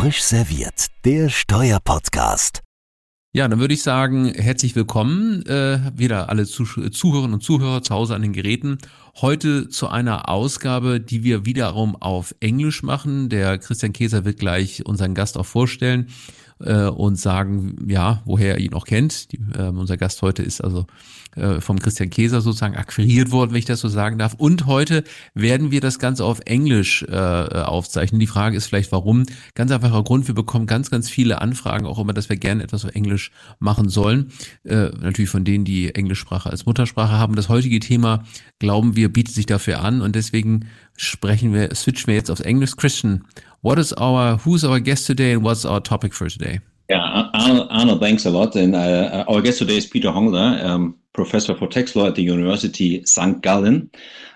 Frisch serviert, der Steuerpodcast. Ja, dann würde ich sagen, herzlich willkommen äh, wieder alle Zuh Zuhörerinnen und Zuhörer zu Hause an den Geräten. Heute zu einer Ausgabe, die wir wiederum auf Englisch machen. Der Christian Käser wird gleich unseren Gast auch vorstellen äh, und sagen, ja, woher er ihn auch kennt. Die, äh, unser Gast heute ist also äh, vom Christian Käser sozusagen akquiriert worden, wenn ich das so sagen darf. Und heute werden wir das Ganze auf Englisch äh, aufzeichnen. Die Frage ist vielleicht, warum? Ganz einfacher Grund, wir bekommen ganz, ganz viele Anfragen, auch immer, dass wir gerne etwas auf Englisch machen sollen. Äh, natürlich von denen, die Englischsprache als Muttersprache haben. Das heutige Thema, glauben wir, bietet sich dafür an und deswegen sprechen wir, switchen wir jetzt aufs Englisch. Christian, what is our, who's our guest today and what's our topic for today? Yeah, Arne, Arne thanks a lot. And uh, our guest today is Peter Hongler, um, professor for tax law at the University St. Gallen.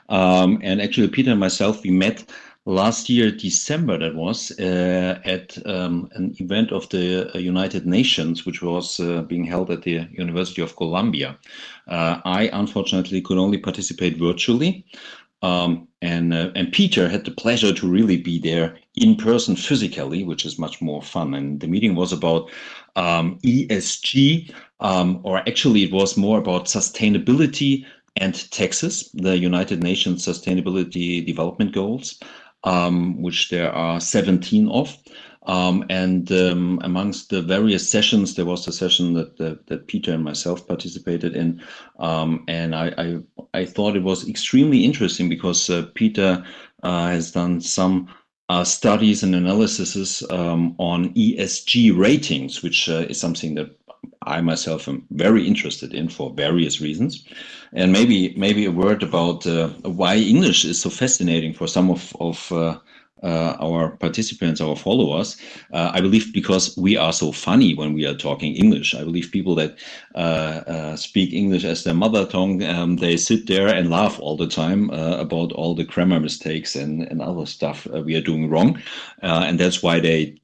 Um, and actually, Peter and myself, we met last year, December, that was, uh, at um, an event of the uh, United Nations, which was uh, being held at the University of Columbia. Uh, I unfortunately could only participate virtually. Um, and uh, and Peter had the pleasure to really be there in person physically, which is much more fun. And the meeting was about um, ESG, um, or actually it was more about sustainability and taxes, the United Nations Sustainability Development Goals, um, which there are 17 of. Um, and um, amongst the various sessions, there was a session that that, that Peter and myself participated in, um, and I, I, I thought it was extremely interesting because uh, Peter uh, has done some uh, studies and analyses um, on ESG ratings, which uh, is something that I myself am very interested in for various reasons, and maybe maybe a word about uh, why English is so fascinating for some of of uh, our participants, our followers. Uh, I believe because we are so funny when we are talking English. I believe people that uh, uh speak English as their mother tongue, um, they sit there and laugh all the time uh, about all the grammar mistakes and, and other stuff uh, we are doing wrong. and that's why they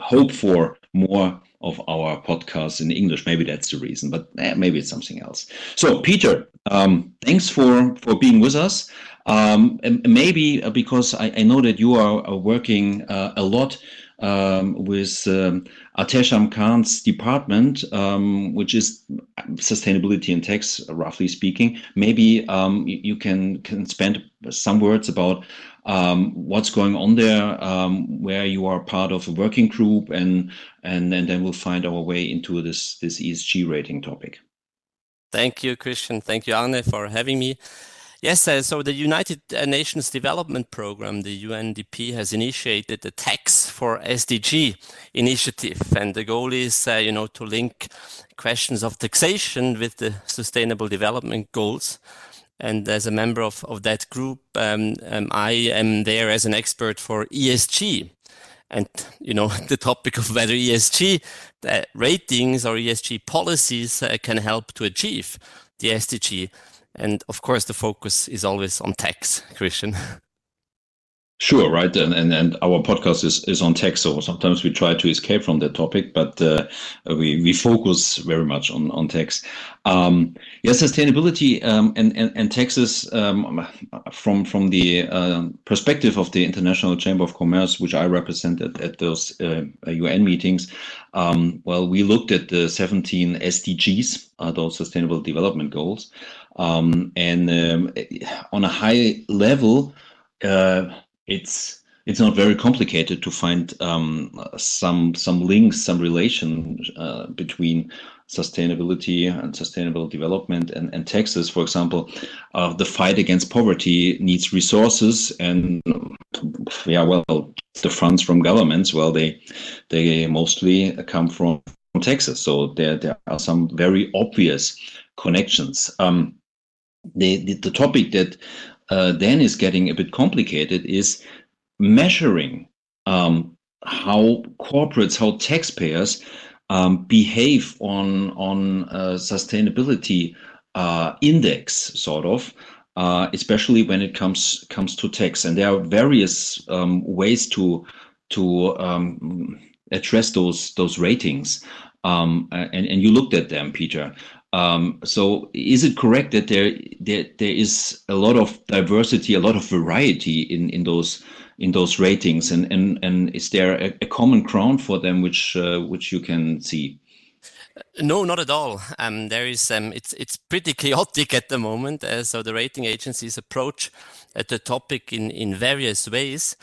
hope for more of our podcasts in English. Maybe that's the reason, but eh, maybe it's something else. So, Peter, um, thanks for for being with us. Um, maybe uh, because I, I, know that you are working uh, a lot um, with um, Atesham Khan's department, um, which is sustainability and tax, roughly speaking. Maybe um, you can can spend some words about um, what's going on there, um, where you are part of a working group, and and and then we'll find our way into this this ESG rating topic. Thank you, Christian. Thank you, Arne, for having me. Yes, uh, so the United Nations Development Programme, the UNDP, has initiated the Tax for SDG initiative, and the goal is, uh, you know, to link questions of taxation with the Sustainable Development Goals. And as a member of, of that group, um, um, I am there as an expert for ESG. And you know the topic of whether ESG uh, ratings or ESG policies uh, can help to achieve the SDG and of course, the focus is always on tax, Christian. Sure, right, and, and and our podcast is is on tax, so sometimes we try to escape from that topic, but uh, we we focus very much on on tax. Um, yeah, sustainability um, and, and and taxes um, from from the uh, perspective of the International Chamber of Commerce, which I represented at those uh, UN meetings. Um, well, we looked at the 17 SDGs, those Sustainable Development Goals, um, and on a high level uh, it's it's not very complicated to find um, some some links, some relation uh, between sustainability and sustainable development and, and taxes. For example, uh, the fight against poverty needs resources, and yeah, well, the funds from governments, well, they they mostly come from, from taxes. So there there are some very obvious connections. Um, the, the the topic that uh, then is getting a bit complicated is measuring um, how corporates, how taxpayers um, behave on on sustainability uh, index, sort of. Uh, especially when it comes comes to tax, and there are various um, ways to to um, address those those ratings. Um, and, and you looked at them, Peter. Um, so is it correct that there, there there is a lot of diversity, a lot of variety in in those in those ratings, and and and is there a, a common ground for them which uh, which you can see? No, not at all. Um, there is um, it's it's pretty chaotic at the moment. Uh, so the rating agencies approach uh, the topic in in various ways,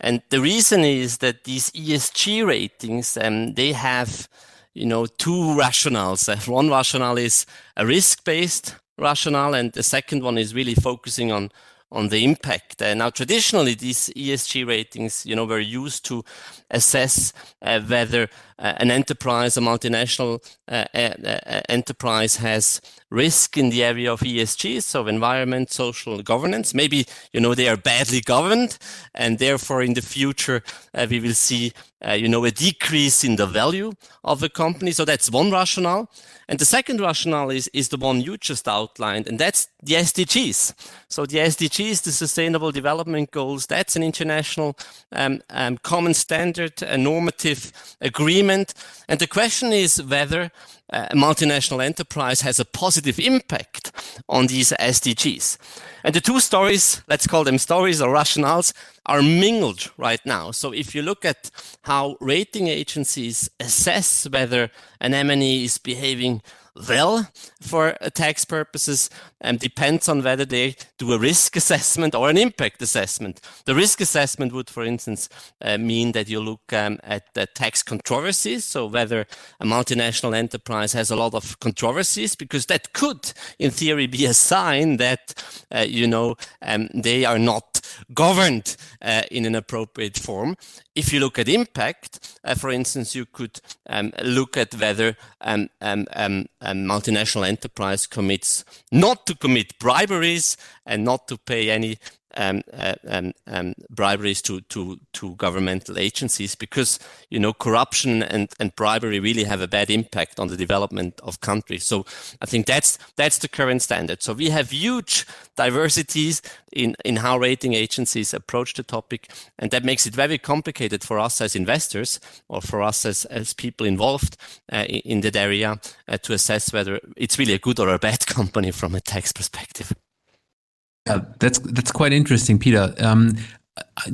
and the reason is that these ESG ratings um, they have you know two rationales. One rationale is a risk based rationale, and the second one is really focusing on on the impact. Uh, now, traditionally, these ESG ratings, you know, were used to assess uh, whether an enterprise, a multinational uh, enterprise, has risk in the area of ESG, so environment, social governance. Maybe you know they are badly governed, and therefore, in the future, uh, we will see uh, you know a decrease in the value of a company. So that's one rationale. And the second rationale is, is the one you just outlined, and that's the SDGs. So the SDGs, the Sustainable Development Goals, that's an international um, um, common standard, a normative agreement. And the question is whether uh, a multinational enterprise has a positive impact on these SDGs. And the two stories, let's call them stories or rationales, are mingled right now. So if you look at how rating agencies assess whether an MNE is behaving well for tax purposes depends on whether they do a risk assessment or an impact assessment. The risk assessment would, for instance, uh, mean that you look um, at the tax controversies, so whether a multinational enterprise has a lot of controversies, because that could, in theory, be a sign that uh, you know um, they are not governed uh, in an appropriate form. If you look at impact, uh, for instance, you could um, look at whether um, um, um, a multinational enterprise commits not to commit briberies and not to pay any um, uh, um, um, briberies to, to, to governmental agencies because you know corruption and, and bribery really have a bad impact on the development of countries. So I think that's that's the current standard. So we have huge diversities in, in how rating agencies approach the topic, and that makes it very complicated for us as investors or for us as, as people involved uh, in, in that area uh, to assess whether it's really a good or a bad company from a tax perspective. Yeah, that's that's quite interesting, Peter. Um,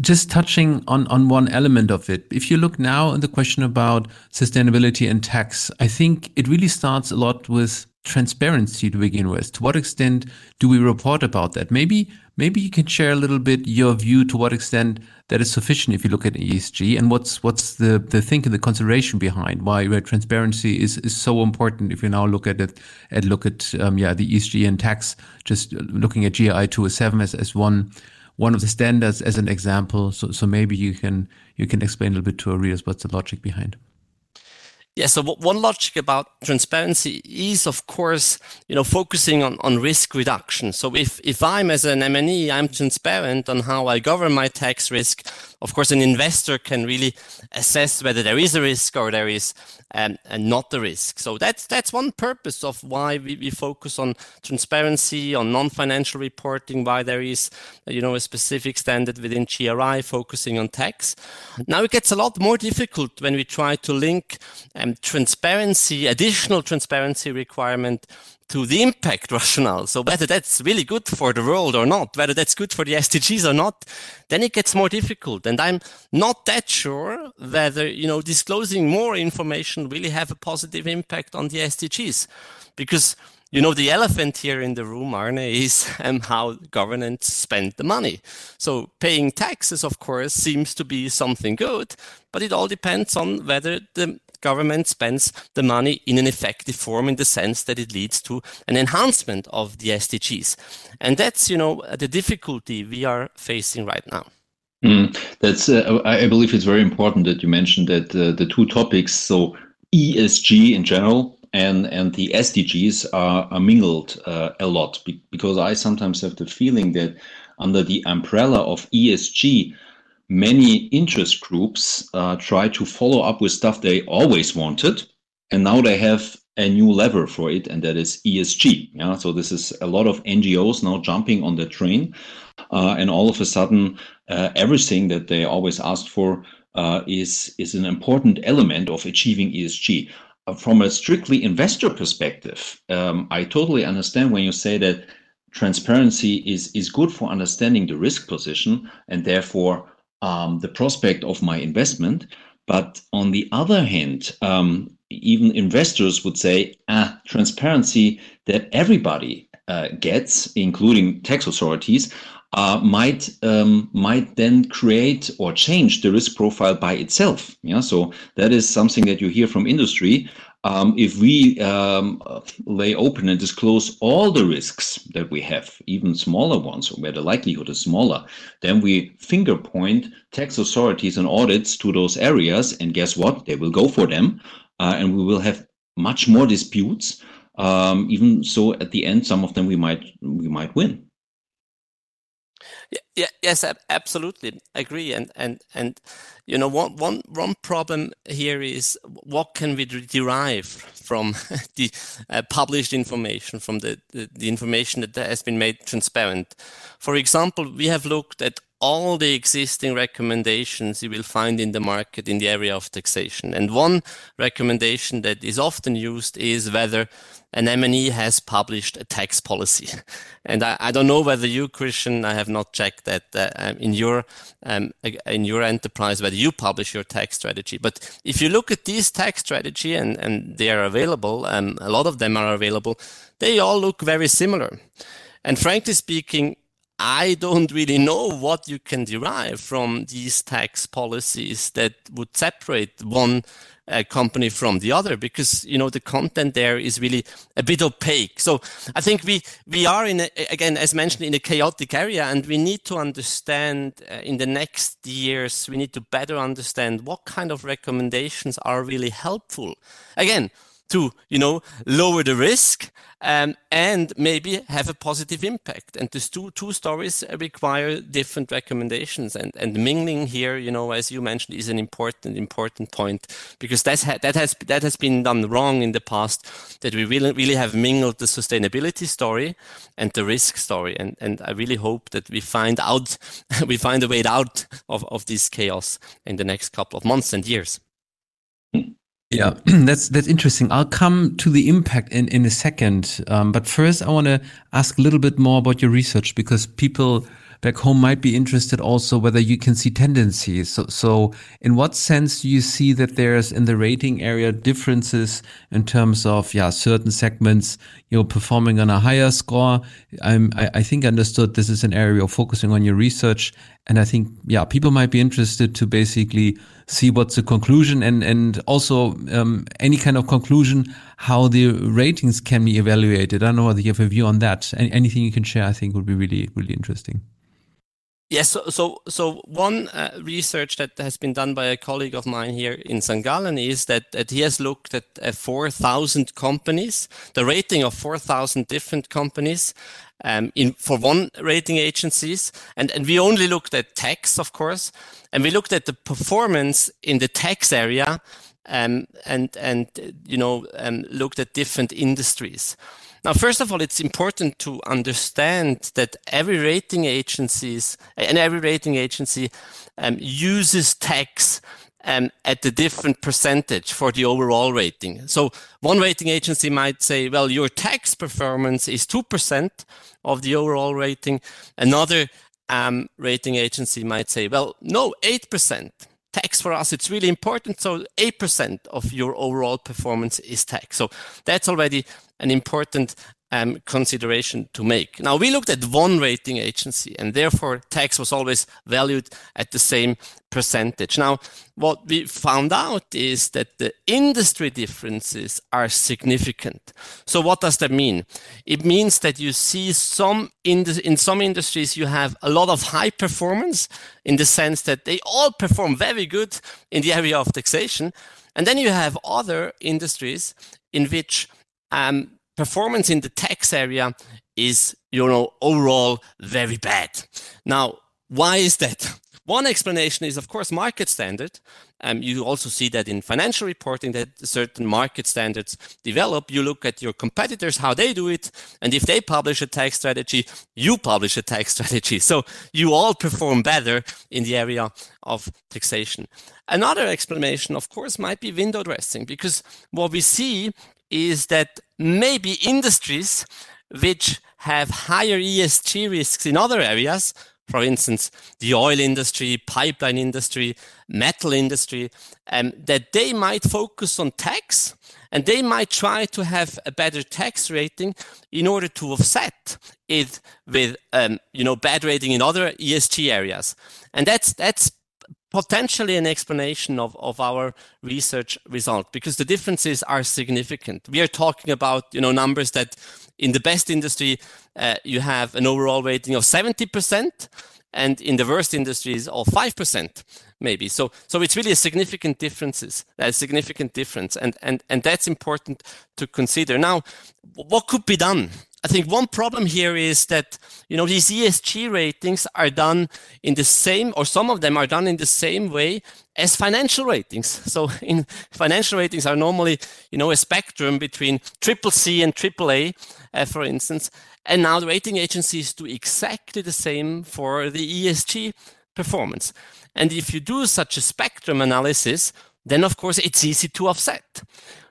just touching on on one element of it. If you look now at the question about sustainability and tax, I think it really starts a lot with transparency to begin with. To what extent do we report about that? Maybe maybe you can share a little bit your view to what extent that is sufficient if you look at ESG and what's what's the the thinking, the consideration behind why transparency is is so important. If you now look at it and look at um, yeah the ESG and tax, just looking at GRI two seven as as one one of the standards as an example. So so maybe you can you can explain a little bit to our readers what's the logic behind. Yeah, so one logic about transparency is, of course, you know, focusing on, on risk reduction. So if, if I'm as an MNE, I'm transparent on how I govern my tax risk, of course, an investor can really assess whether there is a risk or there is um, not the risk. So that's that's one purpose of why we, we focus on transparency, on non-financial reporting, why there is you know a specific standard within GRI focusing on tax. Now it gets a lot more difficult when we try to link um, transparency, additional transparency requirement to the impact rationale. So whether that's really good for the world or not, whether that's good for the SDGs or not, then it gets more difficult. And I'm not that sure whether, you know, disclosing more information really have a positive impact on the SDGs. Because, you know, the elephant here in the room, Arne, is um, how governments spend the money. So paying taxes, of course, seems to be something good, but it all depends on whether the government spends the money in an effective form in the sense that it leads to an enhancement of the SDGs. And that's, you know, the difficulty we are facing right now. Mm, that's, uh, I believe it's very important that you mentioned that uh, the two topics, so ESG in general and and the SDGs are, are mingled uh, a lot because I sometimes have the feeling that under the umbrella of ESG, many interest groups uh, try to follow up with stuff they always wanted, and now they have a new lever for it, and that is ESG. Yeah, so this is a lot of NGOs now jumping on the train, uh, and all of a sudden, uh, everything that they always asked for uh, is is an important element of achieving ESG. Uh, from a strictly investor perspective, um, I totally understand when you say that transparency is is good for understanding the risk position and therefore um, the prospect of my investment. But on the other hand, um, even investors would say, ah, transparency that everybody uh, gets, including tax authorities, uh, might um, might then create or change the risk profile by itself. Yeah, so that is something that you hear from industry. Um, if we um, lay open and disclose all the risks that we have, even smaller ones, where the likelihood is smaller, then we finger point tax authorities and audits to those areas, and guess what? They will go for them, uh, and we will have much more disputes. Um, even so, at the end, some of them we might we might win. Yeah, yes, absolutely, agree. And and and you know, one one one problem here is what can we derive from the uh, published information, from the, the the information that has been made transparent. For example, we have looked at all the existing recommendations you will find in the market in the area of taxation. And one recommendation that is often used is whether an MNE has published a tax policy. And I, I, don't know whether you, Christian, I have not checked that uh, um, in your um, in your enterprise whether you publish your tax strategy. But if you look at these tax strategy and, and they are available, um, a lot of them are available, they all look very similar. And frankly speaking, I don't really know what you can derive from these tax policies that would separate one uh, company from the other because you know the content there is really a bit opaque. So i think we we are in a, again as mentioned in a chaotic area and we need to understand uh, in the next years we need to better understand what kind of recommendations are really helpful. Again to you know lower the risk um, and maybe have a positive impact. And these two two stories require different recommendations. And and mingling here you know as you mentioned is an important important point because that's ha- that has that has been done wrong in the past that we really really have mingled the sustainability story and the risk story. And and I really hope that we find out we find a way out of of this chaos in the next couple of months and years yeah, that's that's interesting. I'll come to the impact in in a second, um, but first I want to ask a little bit more about your research because people back home might be interested also whether you can see tendencies. So, so in what sense do you see that there's in the rating area differences in terms of yeah certain segments you know performing on a higher score? I'm, I, I think understood this is an area you're focusing on your research, and I think yeah people might be interested to basically see what's the conclusion and and also um, any kind of conclusion how the ratings can be evaluated. I don't know whether you have a view on that. Any, anything you can share, I think, would be really really interesting. Yes, so so, so one uh, research that has been done by a colleague of mine here in St. Gallen is that, that he has looked at uh, 4,000 companies, the rating of 4,000 different companies um, in for one rating agencies, and and we only looked at tax, of course, and we looked at the performance in the tax area, um, and and you know um, looked at different industries. Now, first of all, it's important to understand that every rating agencies and every rating agency um, uses tax um, at a different percentage for the overall rating. So one rating agency might say, well, your tax performance is 2% of the overall rating. Another um, rating agency might say, well, no, 8% tax for us. It's really important. So 8% of your overall performance is tax. So that's already an important um, consideration to make. Now, we looked at one rating agency, and therefore tax was always valued at the same percentage. Now, what we found out is that the industry differences are significant. So, what does that mean? It means that you see some in, the, in some industries you have a lot of high performance in the sense that they all perform very good in the area of taxation, and then you have other industries in which um, performance in the tax area is, you know, overall very bad. Now, why is that? One explanation is, of course, market standard. Um, you also see that in financial reporting that certain market standards develop. You look at your competitors, how they do it, and if they publish a tax strategy, you publish a tax strategy. So you all perform better in the area of taxation. Another explanation, of course, might be window dressing, because what we see is that maybe industries which have higher ESG risks in other areas for instance, the oil industry, pipeline industry, metal industry, um, that they might focus on tax and they might try to have a better tax rating in order to offset it with, um, you know, bad rating in other ESG areas. And that's, that's potentially an explanation of, of our research result because the differences are significant. We are talking about, you know, numbers that in the best industry, uh, you have an overall rating of 70% and in the worst industries of 5% maybe. So so it's really a significant differences a significant difference and and and that's important to consider. Now what could be done I think one problem here is that you know these ESG ratings are done in the same, or some of them are done in the same way as financial ratings. So in financial ratings are normally you know a spectrum between triple C and triple A, uh, for instance, and now the rating agencies do exactly the same for the ESG performance. And if you do such a spectrum analysis, then of course it's easy to offset.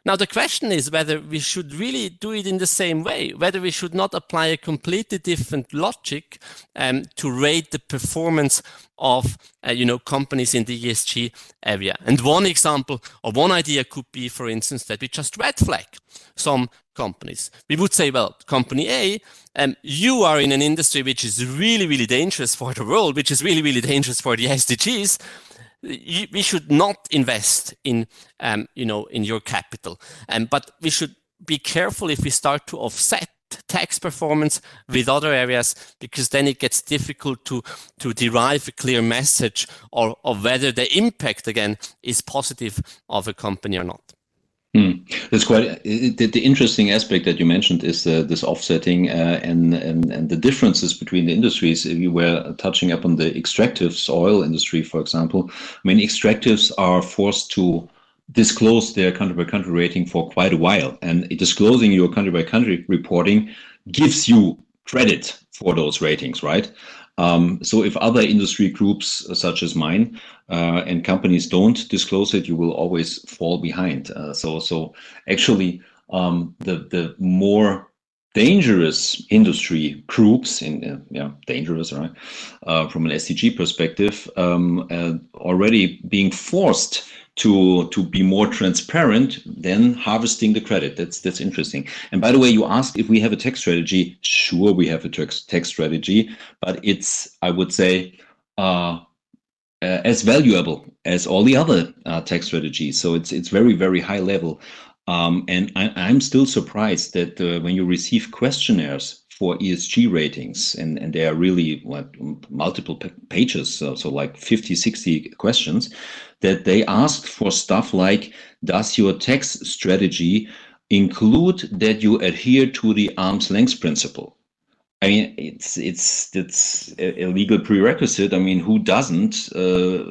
Now, the question is whether we should really do it in the same way, whether we should not apply a completely different logic um, to rate the performance of, uh, you know, companies in the ESG area. And one example or one idea could be, for instance, that we just red flag some companies. We would say, well, company A, um, you are in an industry which is really, really dangerous for the world, which is really, really dangerous for the SDGs we should not invest in, um, you know, in your capital. Um, but we should be careful if we start to offset tax performance with other areas because then it gets difficult to to derive a clear message or of whether the impact again is positive of a company or not. Hmm. That's quite the, the, interesting aspect that you mentioned is uh, this offsetting uh, and, and and the differences between the industries. If you were touching up on the extractives oil industry, for example, I mean extractives are forced to disclose their country by country rating for quite a while, and disclosing your country by country reporting gives you credit for those ratings, right? Um, so if other industry groups uh, such as mine uh, and companies don't disclose it, you will always fall behind. Uh, so so actually um, the the more dangerous industry groups in uh, yeah dangerous right uh, from an SDG perspective um, uh, already being forced to to be more transparent than harvesting the credit. That's that's interesting. And by the way, you asked if we have a tax strategy. Sure, we have a tax tax strategy, but it's I would say uh, uh, as valuable as all the other uh, tax strategies. So it's it's very very high level. Um, and I, am still surprised that uh, when you receive questionnaires for ESG ratings, and, and they are really multiple pages, so, so like 50, 60 questions, that they ask for stuff like Does your tax strategy include that you adhere to the arm's length principle? I mean, it's it's it's a legal prerequisite. I mean, who doesn't uh,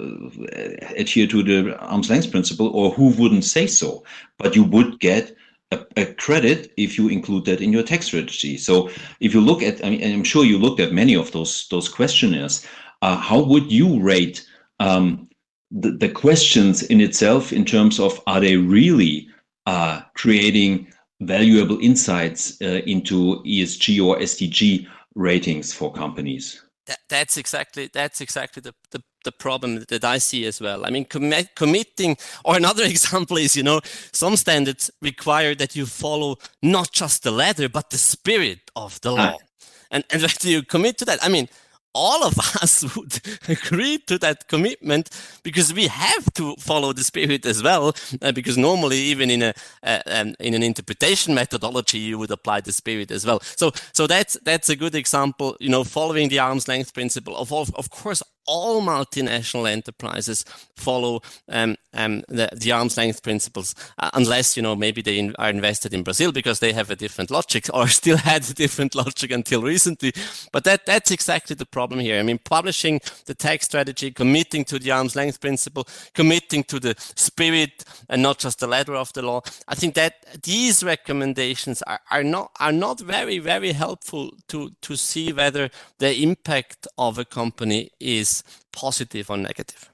adhere to the arm's length principle, or who wouldn't say so? But you would get a, a, credit if you include that in your tax strategy. So if you look at, I mean, I'm sure you looked at many of those those questionnaires. Uh, how would you rate um, the, the questions in itself in terms of are they really uh, creating valuable insights uh, into ESG or SDG ratings for companies? That, that's exactly that's exactly the, the the problem that I see as well. I mean, commit, committing, or another example is, you know, some standards require that you follow not just the letter, but the spirit of the law. Ah. And, and whether you commit to that, I mean, all of us would agree to that commitment because we have to follow the spirit as well. Uh, because normally, even in a uh, um, in an interpretation methodology, you would apply the spirit as well. So so that's that's a good example. You know, following the arm's length principle. Of of course, all multinational enterprises follow um, um, the, the, arm's length principles, uh, unless you know maybe they in, are invested in Brazil because they have a different logic or still had a different logic until recently. But that that's exactly the problem here. I mean, publishing the tax strategy, committing to the arm's length principle, committing to the spirit and not just the letter of the law. I think that these recommendations are, are not are not very very helpful to to see whether the impact of a company is positive or negative.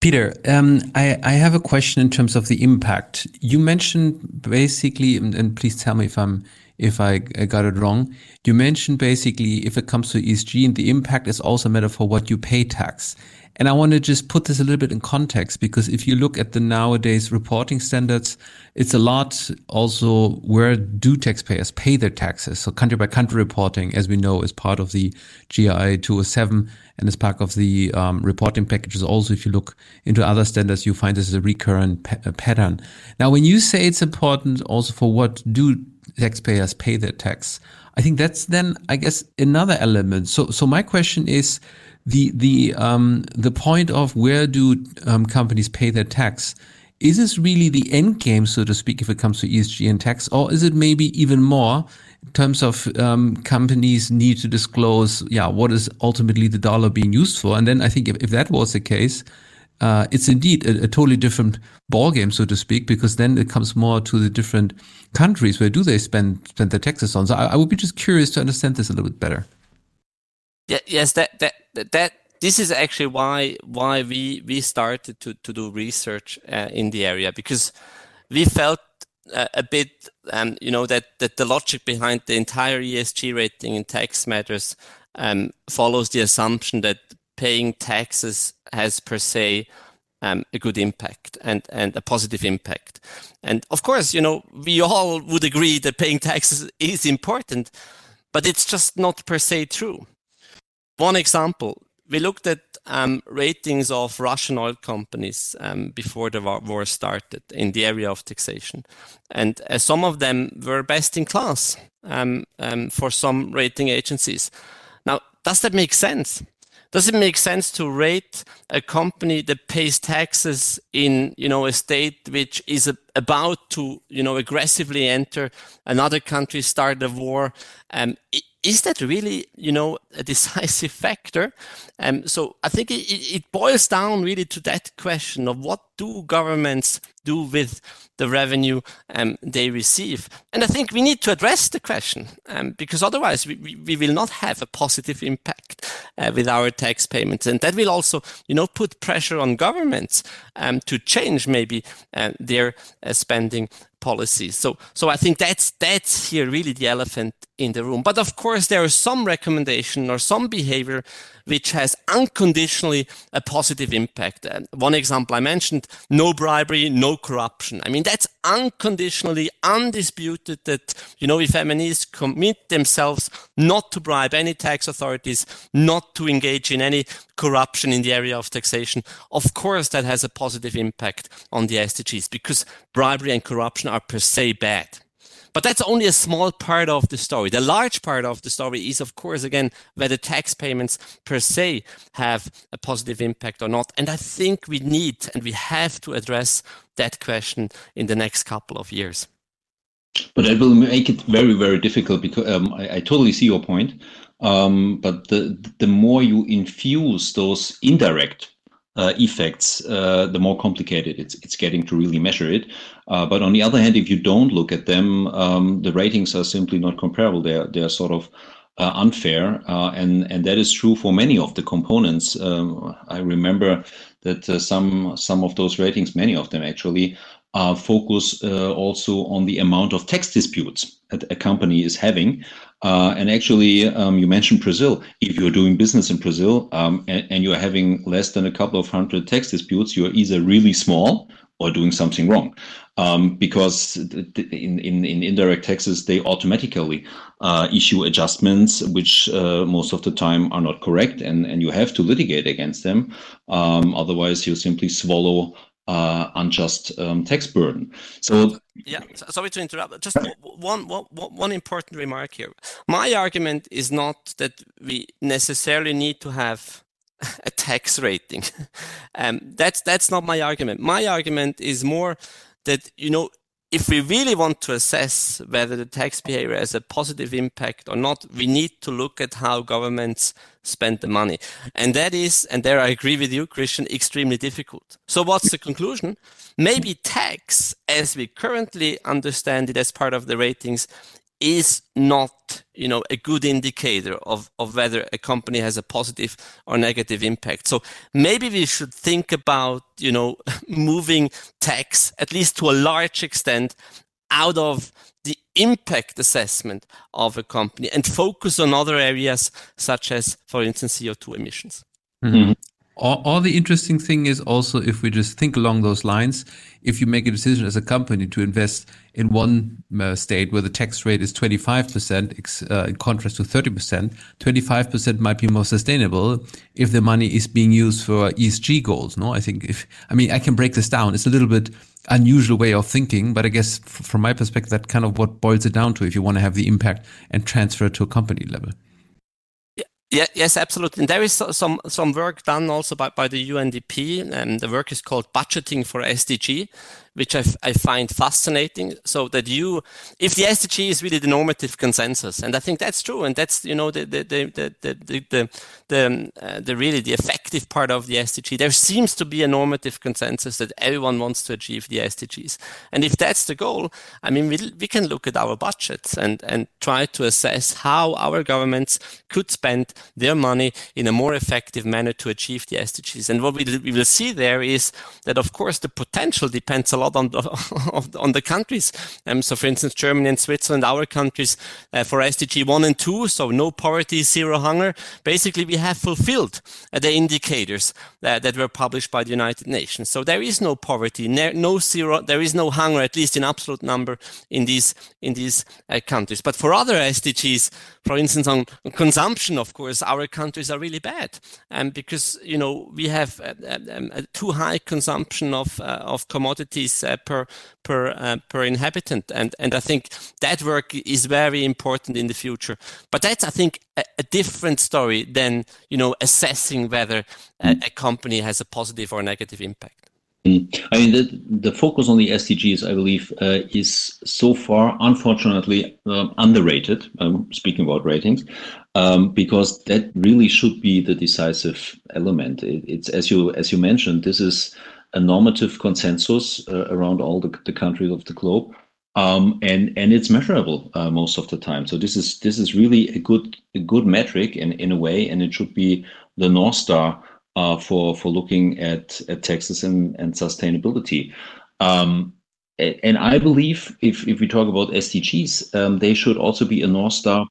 Peter, um, I, I, have a question in terms of the impact. You mentioned basically, and, and, please tell me if I'm if I got it wrong. You mentioned basically if it comes to ESG and the impact is also a matter for what you pay tax. And I want to just put this a little bit in context because if you look at the nowadays reporting standards, it's a lot also where do taxpayers pay their taxes. So country by country reporting, as we know, is part of the GRI 207 and as part of the um, reporting packages. Also, if you look into other standards, you find this is a recurrent pa- pattern. Now, when you say it's important also for what do taxpayers pay their tax, I think that's then, I guess, another element. So, so my question is, the the um, the point of where do um, companies pay their tax is this really the end game, so to speak, if it comes to ESG and tax, or is it maybe even more in terms of um, companies need to disclose, yeah, what is ultimately the dollar being used for? And then I think if, if that was the case, uh, it's indeed a, a, totally different ballgame, so to speak, because then it comes more to the different countries where do they spend spend their taxes on. So I, I would be just curious to understand this a little bit better. Yeah, yes, that that that this is actually why why we we started to to do research uh, in the area because we felt uh, a bit um, you know that that the logic behind the entire ESG rating in tax matters um, follows the assumption that paying taxes has per se um, a good impact and and a positive impact. And of course you know we all would agree that paying taxes is important but it's just not per se true one example, we looked at um, ratings of Russian oil companies um, before the war started in the area of taxation. And uh, some of them were best in class um, um for some rating agencies. Now, does that make sense? Does it make sense to rate a company that pays taxes in, you know, a state which is a, about to, you know, aggressively enter another country, start a war? Um, is that really, you know, a decisive factor? Um, so I think it, it boils down really to that question of what do governments do with the revenue um, they receive? And I think we need to address the question um, because otherwise we, we, we, will not have a positive impact uh, with our tax payments. And that will also, you know, put pressure on governments um, to change maybe uh, their uh, spending policies. So, so I think that's that's here really the elephant in the room. But of course, there is some recommendation or some behavior which has unconditionally a positive impact. And one example I mentioned: no bribery, no corruption. I mean, that's unconditionally, undisputed. That you know, if MNEs commit themselves not to bribe any tax authorities, not to engage in any corruption in the area of taxation, of course, that has a positive impact on the SDGs because bribery and corruption are per se bad. But that's only a small part of the story. The large part of the story is, of course, again, whether tax payments per se have a positive impact or not. And I think we need and we have to address that question in the next couple of years. But that will make it very, very difficult because um, I, I, totally see your point. Um, but the the more you infuse those indirect uh, effects, uh, the more complicated it's it's getting to really measure it. Uh, but on the other hand, if you don't look at them, um, the ratings are simply not comparable. They're they're sort of uh, unfair, uh, and and that is true for many of the components. Um, I remember that uh, some some of those ratings, many of them actually, uh, focus uh, also on the amount of tax disputes that a company is having. Uh, and actually, um, you mentioned Brazil. If you're doing business in Brazil um, and, and, you're having less than a couple of hundred tax disputes, you're either really small or doing something wrong. Um, because in, in, in, indirect taxes, they automatically uh, issue adjustments, which uh, most of the time are not correct, and, and you have to litigate against them. Um, otherwise, you simply swallow uh, unjust um, tax burden. So yeah, sorry to interrupt. Just one, one, one important remark here. My argument is not that we necessarily need to have a tax rating. um, that's that's not my argument. My argument is more that you know if we really want to assess whether the tax behavior has a positive impact or not, we need to look at how governments spend the money. And that is, and there I agree with you, Christian, extremely difficult. So what's the conclusion? Maybe tax, as we currently understand it as part of the ratings, is not you know a good indicator of, of whether a company has a positive or negative impact so maybe we should think about you know moving tax at least to a large extent out of the impact assessment of a company and focus on other areas such as, for instance, CO2 emissions. Mm-hmm. Or, the interesting thing is also if we just think along those lines, if you make a decision as a company to invest in one uh, state where the tax rate is 25%, uh, in contrast to 30%, 25% might be more sustainable if the money is being used for ESG goals. No, I think if, I mean, I can break this down. It's a little bit unusual way of thinking, but I guess from my perspective, that kind of what boils it down to if you want to have the impact and transfer to a company level. Yeah, yes, absolutely. And there is some some work done also by, by the UNDP, and the work is called Budgeting for SDG, which I, I find fascinating. So that you, if the SDG is really the normative consensus, and I think that's true, and that's you know the the the the the the, the, uh, the really the effective part of the SDG. There seems to be a normative consensus that everyone wants to achieve the SDGs, and if that's the goal, I mean we we can look at our budgets and and try to assess how our governments could spend their money in a more effective manner to achieve the SDGs. And what we we will see there is that of course the potential depends a lot on the, on the countries. Um, so, for instance, Germany and Switzerland, our countries uh, for SDG 1 and 2, so no poverty, zero hunger, basically we have fulfilled uh, the indicators uh, that were published by the United Nations. So there is no poverty, no zero, there is no hunger, at least in absolute number in these, in these uh, countries. But for other SDGs, for instance, on consumption, of course, our countries are really bad um, because, you know, we have uh, um, a too high consumption of, of commodities uh, per per uh, per inhabitant, and and I think that work is very important in the future. But that's I think a, a different story than you know assessing whether a, a company has a positive or negative impact. Mm. I mean, the, the focus on the SDGs, I believe, uh, is so far, unfortunately, uh, underrated. Um, speaking about ratings, um, because that really should be the decisive element. It, it's as you as you mentioned, this is a normative consensus uh, around all the, the, countries of the globe. Um, and and it's measurable uh, most of the time. So this is this is really a good a good metric in, in a way, and it should be the north star uh, for for looking at at taxes and, and sustainability. Um, and I believe if if we talk about SDGs, um, they should also be a north star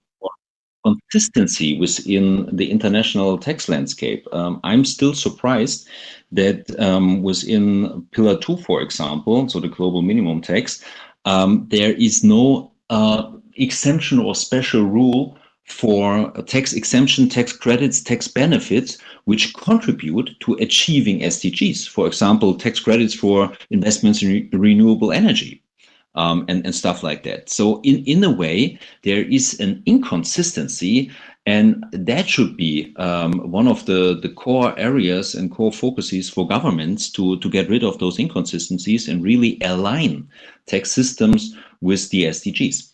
consistency within the international tax landscape. Um, I'm still surprised that um, was in Pillar 2, for example, so the global minimum tax, um, there is no uh, exemption or special rule for tax exemption, tax credits, tax benefits, which contribute to achieving SDGs. For example, tax credits for investments in re renewable energy. Um, and, and stuff like that. So in, in a way, there is an inconsistency and that should be um, one of the, the core areas and core focuses for governments to, to get rid of those inconsistencies and really align tax systems with the SDGs.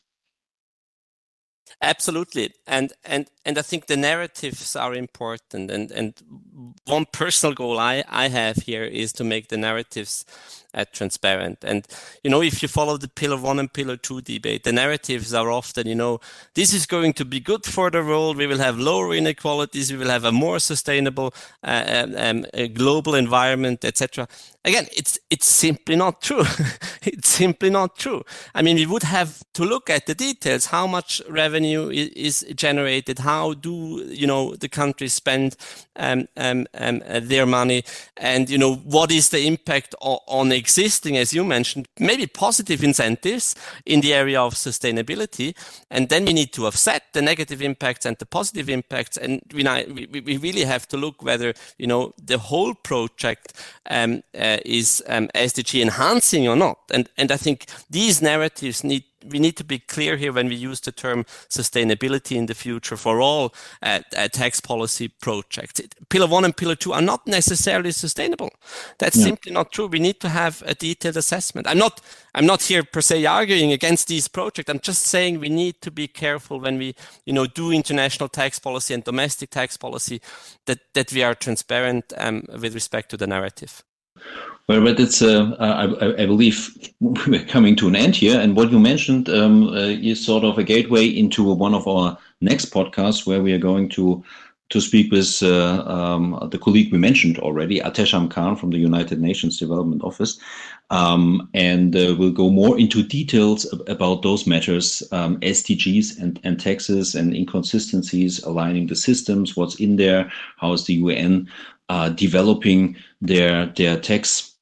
Absolutely, and and and I think the narratives are important. And and one personal goal I I have here is to make the narratives uh, transparent. And you know, if you follow the pillar one and pillar two debate, the narratives are often, you know, this is going to be good for the world. We will have lower inequalities. We will have a more sustainable uh, um, um global environment, etc. Again, it's it's simply not true. it's simply not true. I mean, we would have to look at the details. How much revenue is, is generated? How do you know the countries spend um, um, um, uh, their money? And you know, what is the impact on, on existing, as you mentioned, maybe positive incentives in the area of sustainability. And then we need to offset the negative impacts and the positive impacts. And we, we, we really have to look whether, you know, the whole project um, uh, is um, SDG enhancing or not. And, and I think these narratives need we need to be clear here when we use the term sustainability in the future for all uh, uh, tax policy projects. Pillar one and pillar two are not necessarily sustainable. That's yeah. simply not true. We need to have a detailed assessment. I'm not, I'm not here per se arguing against these projects. I'm just saying we need to be careful when we, you know, do international tax policy and domestic tax policy that, that we are transparent um, with respect to the narrative. Well, but it's, uh, I, I, believe we're coming to an end here. And what you mentioned um, uh, is sort of a gateway into one of our next podcasts where we are going to to speak with uh, um, the colleague we mentioned already, Atesham Khan from the United Nations Development Office, um, and uh, we'll go more into details about those matters, um, SDGs and, and taxes and inconsistencies, aligning the systems, what's in there, how is the UN uh, developing their their tax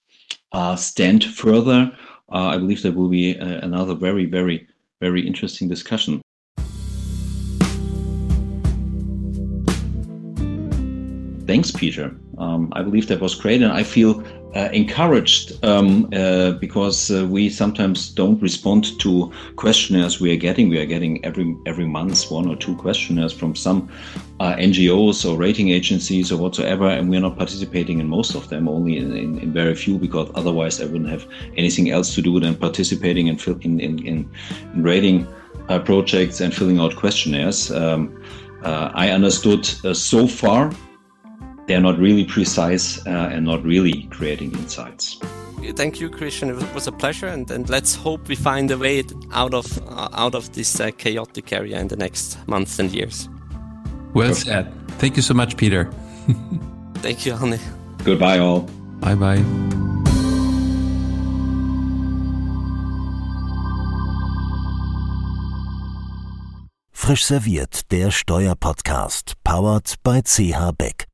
stand further. Uh, I believe there will be uh, another very very very interesting discussion. Thanks, Peter. Um, I believe that was great, and I feel uh, encouraged um, uh, because uh, we sometimes don't respond to questionnaires we are getting. We are getting every every month one or two questionnaires from some uh, NGOs or rating agencies or whatsoever, and we are not participating in most of them, only in, in, in very few, because otherwise I wouldn't have anything else to do than participating in in in, in rating uh, projects and filling out questionnaires. Um, uh, I understood so far they're not really precise uh, and not really creating insights. Thank you, Christian. It was a pleasure, and, and let's hope we find a way out of uh, out of this uh, chaotic area in the next months and years. Well said. Thank you so much, Peter. Thank you, Arne. Goodbye, all. Bye bye. Frisch serviert, der Steuerpodcast, powered by CH Beck.